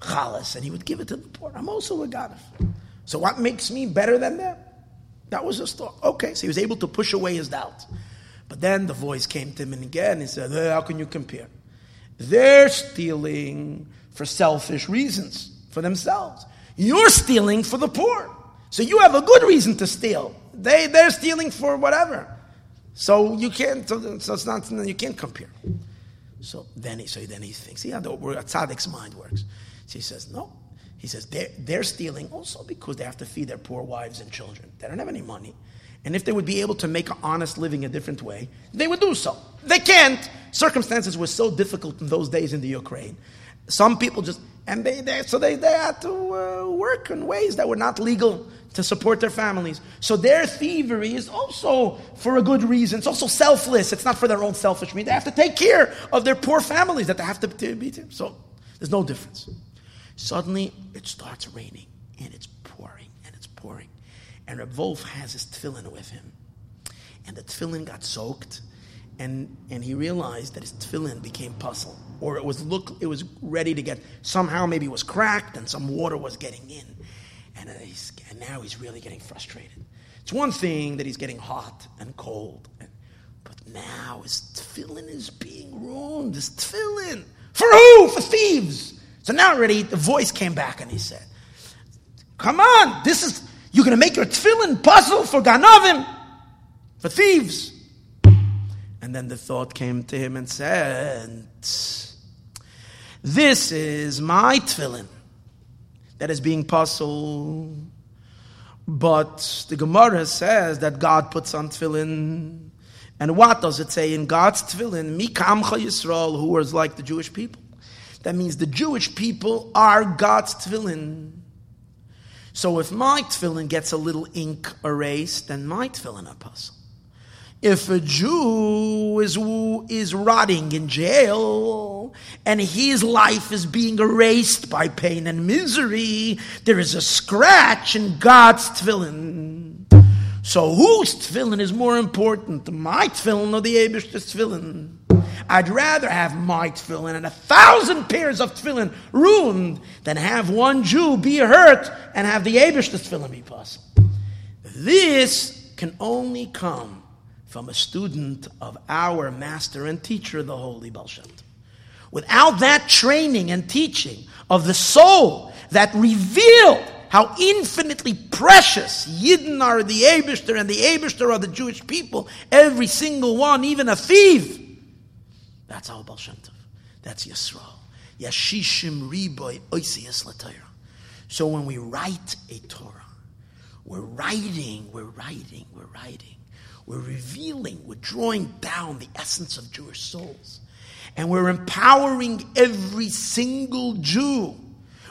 challahs and he would give it to the poor. I'm also a gadif. So what makes me better than them? That was his thought. Okay, so he was able to push away his doubt. But then the voice came to him and again he said, hey, How can you compare? They're stealing for selfish reasons, for themselves. You're stealing for the poor. So you have a good reason to steal. They, they're stealing for whatever. So you can't, so, it's not, you can't compare. So then he, so then he thinks, yeah, the, a tzaddik's mind works. So he says, no. He says, they're, they're stealing also because they have to feed their poor wives and children. They don't have any money. And if they would be able to make an honest living a different way, they would do so. They can't. Circumstances were so difficult in those days in the Ukraine. Some people just, and they, they so they, they had to uh, work in ways that were not legal to support their families. So their thievery is also for a good reason. It's also selfless. It's not for their own selfish means. They have to take care of their poor families that they have to, be to. So there's no difference. Suddenly it starts raining and it's pouring and it's pouring. And Reb Wolf has his tefillin with him. And the tefillin got soaked and, and he realized that his tefillin became puzzle. Or it was look it was ready to get somehow maybe it was cracked and some water was getting in. And, uh, and now he's really getting frustrated. It's one thing that he's getting hot and cold, and, but now his tefillin is being ruined. His tefillin. For who? For thieves. So now already the voice came back and he said, Come on, this is, you're going to make your tefillin puzzle for Ganovim, for thieves. And then the thought came to him and said, This is my tefillin that is being puzzled. But the Gemara says that God puts on tefillin. And what does it say in God's tefillin? Mikamcha Yisrael, who is like the Jewish people. That means the Jewish people are God's tefillin. So if my tefillin gets a little ink erased, then my tefillin puzzled. If a Jew is, is rotting in jail and his life is being erased by pain and misery, there is a scratch in God's tefillin. So whose tefillin is more important, my tefillin or the Abish's tefillin? I'd rather have my tefillin and a thousand pairs of tefillin ruined than have one Jew be hurt and have the Abish's tefillin be possible. This can only come from a student of our master and teacher, the Holy Baal Shem Without that training and teaching of the soul that revealed how infinitely precious Yidden are the Abishter and the Abishter are the Jewish people, every single one, even a thief. That's our Baal Shem Tov. That's Yisrael. Yashishim riboy oisiyas l'Torah. So when we write a Torah, we're writing, we're writing, we're writing we're revealing, we're drawing down the essence of Jewish souls. And we're empowering every single Jew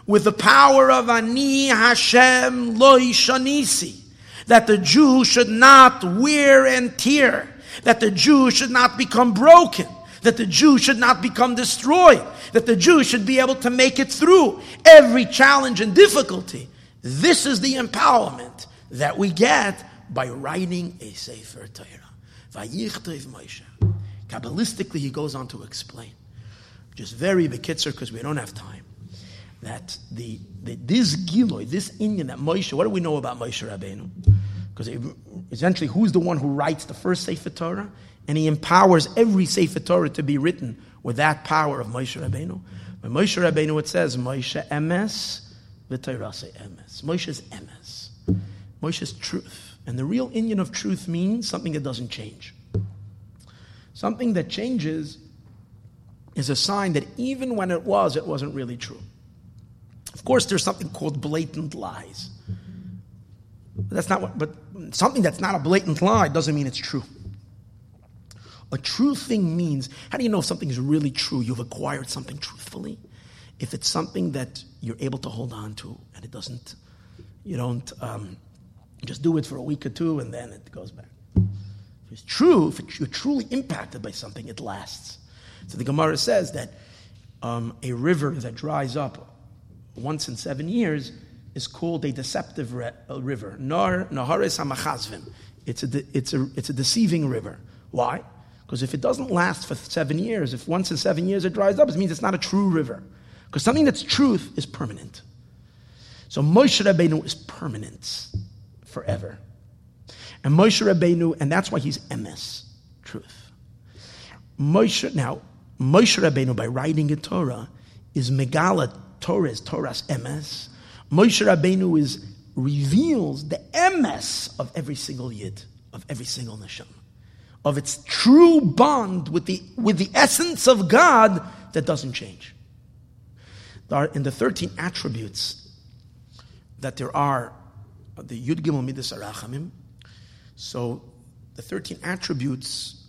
with the power of Ani Hashem Loi Shanisi. That the Jew should not wear and tear. That the Jew should not become broken. That the Jew should not become destroyed. That the Jew should be able to make it through every challenge and difficulty This is the empowerment that we get by writing a Sefer Torah. Vayichtov Moshe. Kabbalistically, he goes on to explain, just very bekitzer because we don't have time, that the, the this giloy, this inyan that Moshe, what do we know about Moshe Rabbeinu? Because essentially, who's the one who writes the first Sefer Torah? And he empowers every Sefer Torah to be written with that power of Moshe Rabbeinu. By Moshe Rabbeinu, it says, Moshe emes, v'Torah emes. Moshe's emes. Moshe's truth. And the real inyan of truth means something that doesn't change. Something that changes is a sign that even when it was, it wasn't really true. Of course, there's something called blatant lies. But that's not what, but something that's not a blatant lie doesn't mean it's true. A true thing means, how do you know if something is really true? You've acquired something truthfully. If it's something that you're able to hold on to and it doesn't, you don't, um, just do it for a week or two and then it goes back. If it's true, if you're truly impacted by something, it lasts. So the Gemara says that um, a river that dries up once in seven years is called a deceptive re- river. Nar Nahares Hamachazvim. It's a, de- it's, a, it's a deceiving river. Why? Because if it doesn't last for seven years, if once in seven years it dries up, it means it's not a true river. Because something that's truth is permanent. So Moshe Rabbeinu is permanent forever. And Moshe Rabbeinu, and that's why he's emes, truth. Moshe, now, Moshe Rabbeinu, by writing a Torah, is Megala Torah, is Torah's emes. Moshe Rabbeinu is reveals the emes of every single yid, of every single neshama, of its true bond with the, with the essence of God that doesn't change. There are, In the 13 attributes that there are the Yud Gimel Midas Arachamim. So the 13 attributes,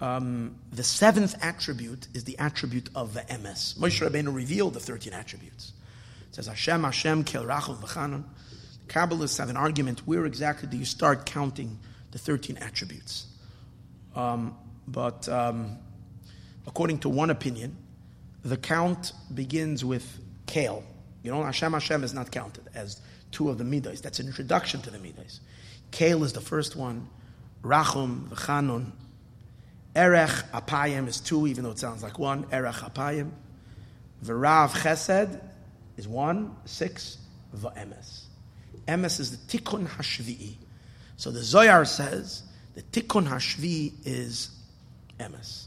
um, the seventh attribute is the attribute of the emes. Moshe Rabbeinu revealed the 13 attributes. It says Hashem, Hashem, Kel Rachum, V'chanon. Kabbalists have an argument where exactly do you start counting the 13 attributes? Um, but um, according to one opinion, the count begins with Kale. You know, Hashem Hashem is not counted as two of the midas. That's an introduction to the midas. Kale is the first one. Rachum, v'chanun. Erech apayim is two, even though it sounds like one. Erech apayim. V'rav chesed is one. Six. V'emes. Emes is the tikkun hashvi'i. So the Zohar says the tikkun hashvi is emes.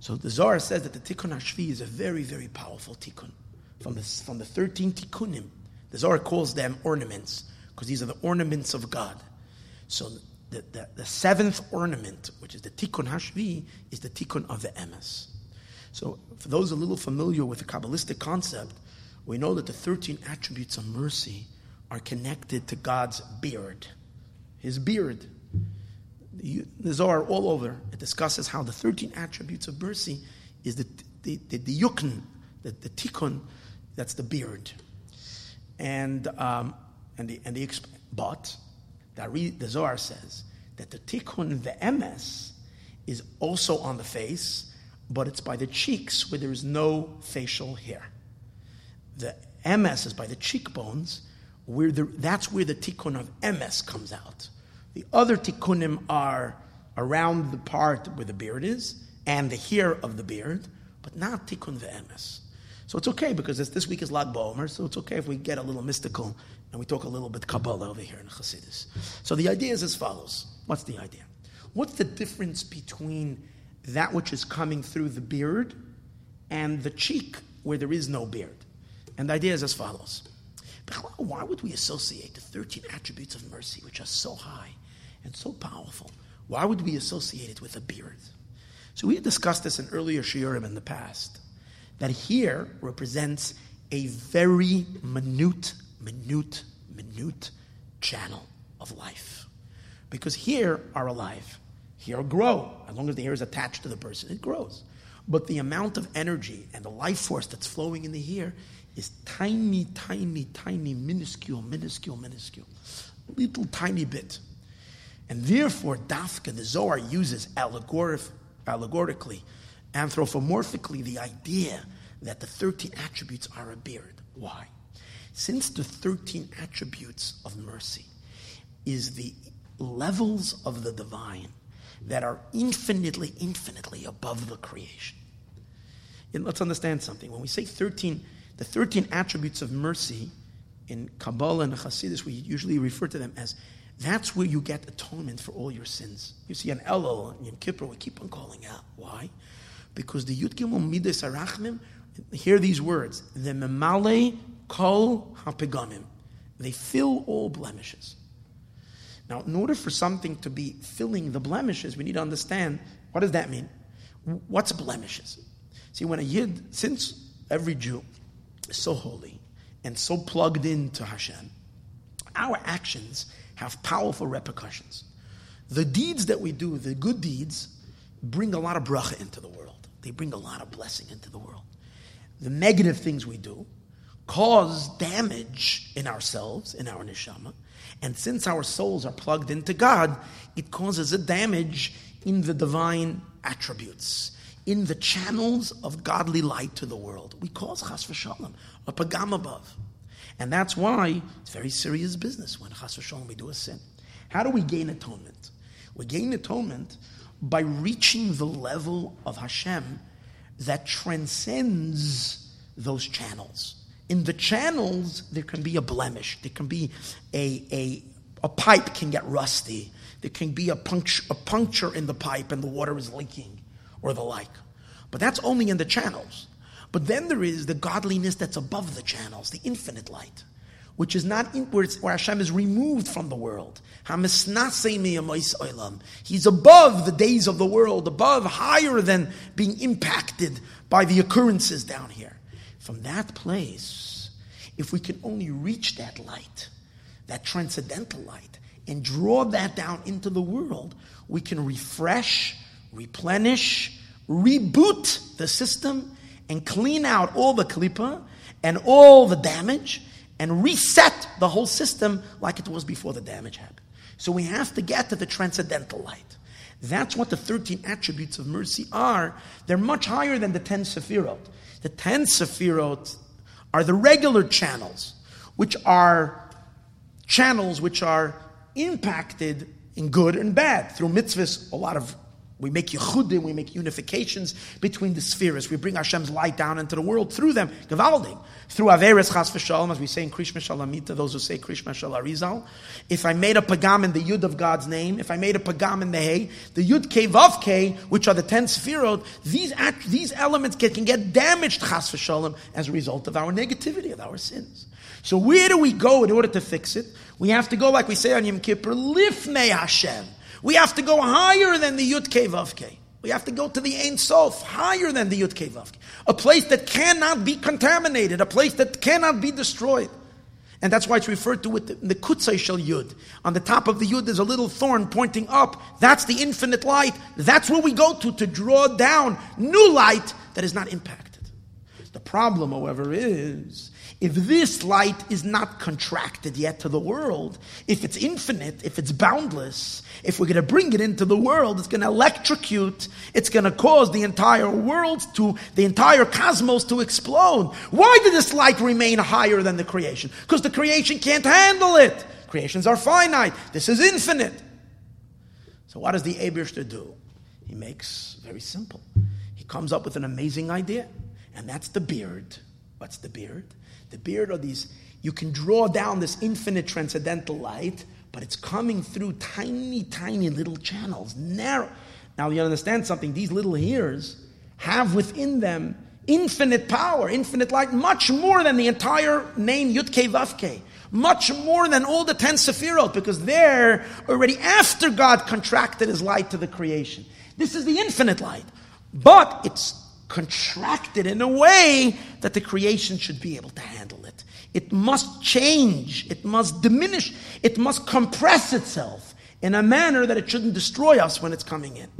So the Zohar says that the tikkun hashvi is a very, very powerful tikkun. From the, from the 13 tikkunim, the Zohar calls them ornaments because these are the ornaments of God. So the, the, the, seventh ornament, which is the Tikkun Hashvi, is the Tikkun of the Emes. So for those a little familiar with the Kabbalistic concept, we know that the 13 attributes of mercy are connected to God's beard. His beard. The, Zohar all over, it discusses how the 13 attributes of mercy is the, the, the, the yukn, the, the tikkun, that's the beard and um, and the and the but the, the Zohar says that the tikkun emes is also on the face, but it's by the cheeks where there is no facial hair. The emes is by the cheekbones, where the, that's where the tikkun of emes comes out. The other tikkunim are around the part where the beard is and the hair of the beard, but not tikkun emes. So it's okay because this week is Lag Beomer, so it's okay if we get a little mystical and we talk a little bit Kabbalah over here in Chassidus. So the idea is as follows. What's the idea? What's the difference between that which is coming through the beard and the cheek where there is no beard? And the idea is as follows. Why would we associate the 13 attributes of mercy, which are so high and so powerful, why would we associate it with a beard? So we had discussed this in earlier shiurim in the past that here represents a very minute, minute, minute channel of life. Because here are alive. Here grow. As long as the hair is attached to the person, it grows. But the amount of energy and the life force that's flowing in the hair is tiny, tiny, tiny, minuscule, minuscule, minuscule. Little tiny bit. And therefore, Dafka, the Zohar uses allegoric, allegorically anthropomorphically the idea that the 13 attributes are a beard. Why? Since the 13 attributes of mercy is the levels of the divine that are infinitely, infinitely above the creation. And let's understand something. When we say 13, the 13 attributes of mercy in Kabbalah and Hasidus, we usually refer to them as that's where you get atonement for all your sins. You see, an Elul Yom Kippur, we keep on calling out. Why? Because the Yud Gimel Midas Arachmim, hear these words, the Memale Kol HaPegamim. They fill all blemishes. Now, in order for something to be filling the blemishes, we need to understand what does that mean? What's blemishes? See, when a Yid, since every Jew is so holy and so plugged into Hashem, our actions have powerful repercussions. The deeds that we do, the good deeds, bring a lot of bracha into the world. They bring a lot of blessing into the world. The negative things we do cause damage in ourselves, in our neshama. And since our souls are plugged into God, it causes a damage in the divine attributes, in the channels of godly light to the world. We cause chas v'shalom, a pagam above. And that's why it's very serious business when chas v'shalom we do a sin. How do we gain atonement? We gain atonement by reaching the level of Hashem that transcends those channels. In the channels, there can be a blemish. There can be a, a, a pipe can get rusty. There can be a puncture, a puncture in the pipe and the water is leaking or the like. But that's only in the channels. But then there is the godliness that's above the channels, the infinite light, which is not in, where, where Hashem is removed from the world. He's above the days of the world, above, higher than being impacted by the occurrences down here. From that place, if we can only reach that light, that transcendental light, and draw that down into the world, we can refresh, replenish, reboot the system and clean out all the klipa and all the damage and reset the whole system like it was before the damage happened. So we have to get to the transcendental light. That's what the 13 attributes of mercy are. They're much higher than the 10 sephirot. The 10 sephirot are the regular channels, which are channels which are impacted in good and bad through mitzvahs, a lot of we make yichudim, we make unifications between the spheres. We bring Hashem's light down into the world through them, gewaldig. Through Averis Chas v'shalom, as we say in Krishma Shalamita, those who say Krishma Shalarizal. If I made a pagam in the Yud of God's name, if I made a pagam in the Hey, the Yud K Vav K, which are the ten sphirot, these, act, these elements can, can get damaged Chas v'shalom as a result of our negativity, of our sins. So where do we go in order to fix it? We have to go, like we say on Yom Kippur, Lifnei Hashem. We have to go higher than the Yud Kei. We have to go to the Ein Sof, higher than the Yud Kei. A place that cannot be contaminated, a place that cannot be destroyed. And that's why it's referred to with the, the Kutzai Shel Yud. On the top of the Yud, there's a little thorn pointing up. That's the infinite light. That's where we go to to draw down new light that is not impacted. The problem, however, is if this light is not contracted yet to the world, if it's infinite, if it's boundless, if we're going to bring it into the world, it's going to electrocute, it's going to cause the entire world to, the entire cosmos to explode. Why did this light remain higher than the creation? Because the creation can't handle it. Creations are finite. This is infinite. So what does the Abishter do? He makes very simple. He comes up with an amazing idea, and that's the beard. What's the beard? The beard are these, you can draw down this infinite transcendental light, but it's coming through tiny, tiny little channels, narrow. Now you understand something, these little hairs have within them infinite power, infinite light, much more than the entire name Yudke Vavke. Much more than all the ten Sephirot, because they're already after God contracted his light to the creation. This is the infinite light. But it's contracted in a way that the creation should be able to handle it. It must change, it must diminish, it must compress itself in a manner that it shouldn't destroy us when it's coming in.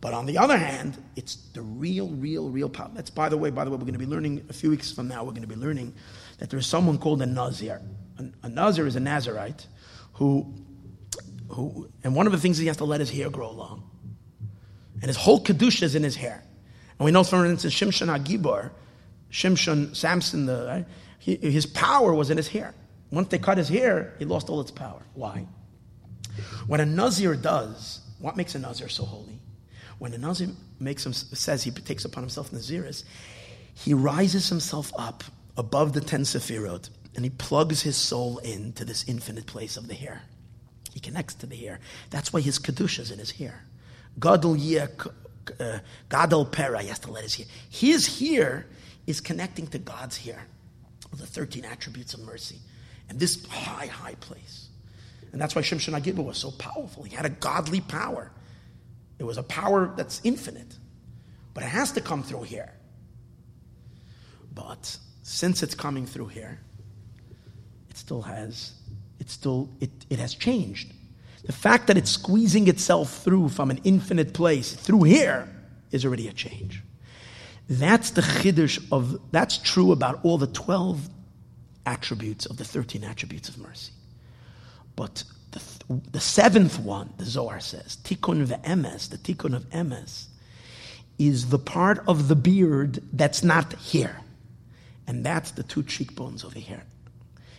But on the other hand, it's the real, real, real power. That's by the way, by the way, we're going to be learning a few weeks from now, we're going to be learning that there's someone called a Nazir. A, Nazir is a Nazarite who, who, and one of the things he has to let his hair grow long. And his whole Kedusha is in his hair. And we know, for instance, Shimshon Agibor, Shimshon, Samson, the, right? He, his power was in his hair. Once they cut his hair, he lost all its power. Why? When a Nazir does, what makes a Nazir so holy? When a Nazir makes him, says he takes upon himself Naziris, he rises himself up above the ten Sephirot and he plugs his soul into this infinite place of the hair. He connects to the hair. That's why his Kedusha is in his hair. Gadol uh, Uh, Gadol Pera, he has to let his. His hair connecting to God's hair, the 13 attributes of mercy. And this high, high place. And that's why Shimshon Agibah was so powerful. He had a godly power. It was a power that's infinite. But it has to come through here. But since it's coming through here, it still has, it still, it, it has changed. The fact that it's squeezing itself through from an infinite place through here is already a change. That's the chiddush of, that's true about all the 12 attributes of the 13 attributes of mercy. But the, the seventh one, the Zohar says, tikkun ve'emes, the tikkun of emes, is the part of the beard that's not here. And that's the two cheekbones over here.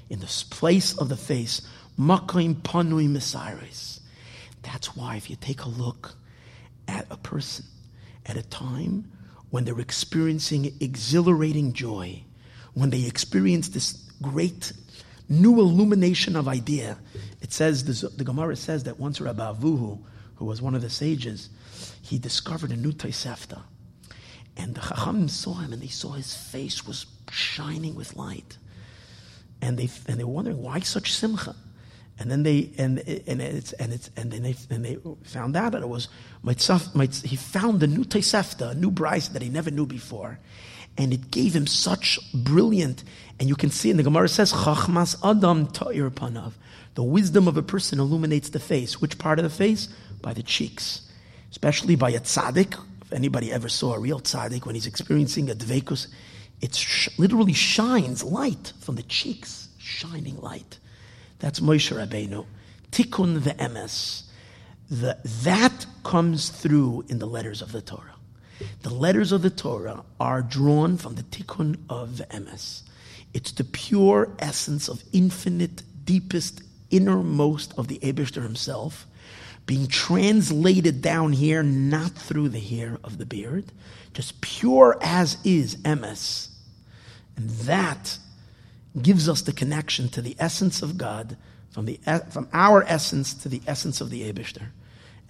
In this place of the face, makim panui mesiris. That's why if you take a look at a person at a time when they're experiencing exhilarating joy, when they experience this great new illumination of idea. It says, the, Gemara says that once Rabbi Avuhu, who was one of the sages, he discovered a new Tosefta. And the Chachamim saw him and they saw his face was shining with light. And they, and they were wondering, why such simcha? And then they and and it's and it's and then they and they found out that it was Mitzaf, he found a new Tosefta, a new Bryce that he never knew before, and it gave him such brilliant. And you can see in the Gemara says, "Chachmas Adam Ta'ir Panav." The wisdom of a person illuminates the face. Which part of the face? By the cheeks, especially by a tzaddik. If anybody ever saw a real tzaddik when he's experiencing a dvekus, it sh- literally shines light from the cheeks, shining light. That's Moshe Rabbeinu. Tikkun the. The, that comes through in the letters of the Torah. The letters of the Torah are drawn from the tikkun of the emes. It's the pure essence of infinite, deepest, innermost of the Abishter himself, being translated down here, not through the hair of the beard, just pure as is emes. And that gives us the connection to the essence of God, from, the, from our essence to the essence of the Abishter.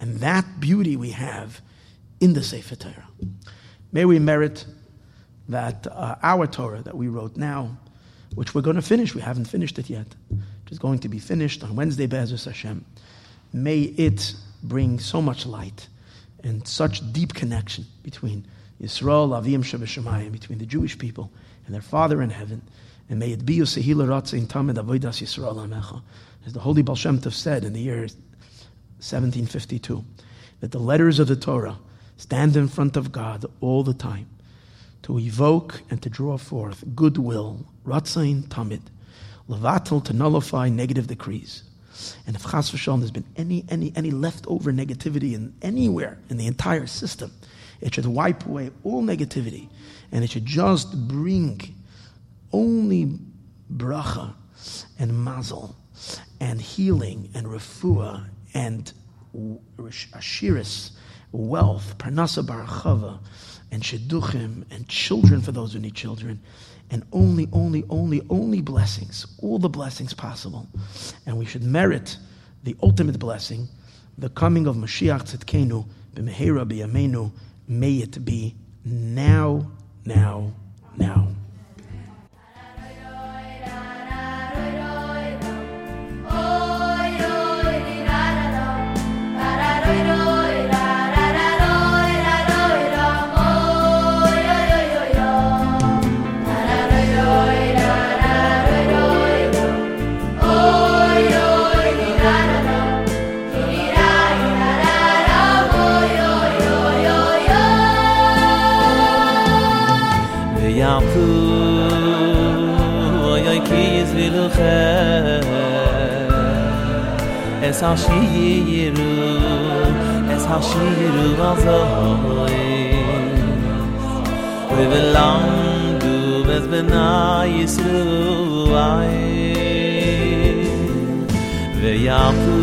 And that beauty we have in the Sefer Torah. May we merit that uh, our Torah that we wrote now, which we're going to finish, we haven't finished it yet, which is going to be finished on Wednesday, B'ezras Hashem, may it bring so much light and such deep connection between Yisrael, Avim Shabbat between the Jewish people and their Father in heaven, and may it be Yosehila Ratzein Tamid Avodas Yisrael Amecha. As the Holy Baal Shem Tov said in the year 1752, that the letters of the Torah stand in front of God all the time to evoke and to draw forth goodwill, Ratzain Tamid, Levatel to nullify negative decrees. And if Chas v'shalom there's been any, any, any leftover negativity in anywhere in the entire system, it should wipe away all negativity and it should just bring only bracha and mazel and healing and refuah and ashiris, wealth, parnasa barachava, and shidduchim, and children for those who need children, and only, only, only, only blessings, all the blessings possible. And we should merit the ultimate blessing, the coming of Mashiach Tzidkenu, b'mehera b'yameinu, may it be now, now, now. es es hashiru vazois we belong du bes benai yisru ai ve yapu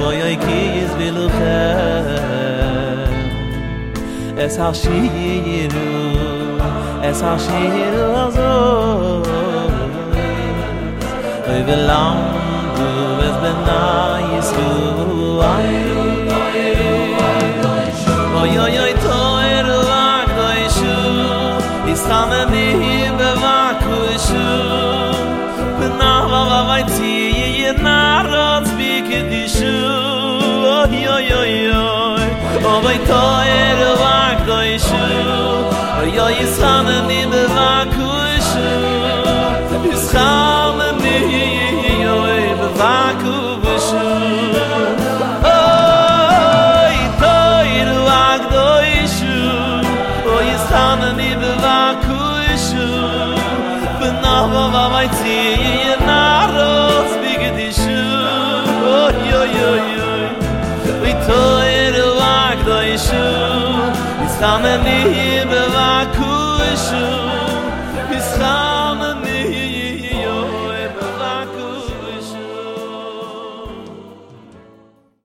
vay kiz bilukha es hashiru es hashiru vazois we belong ай зул אייр טויער לייש ой יוי יוי טויער לייש יסטם zusammen liebe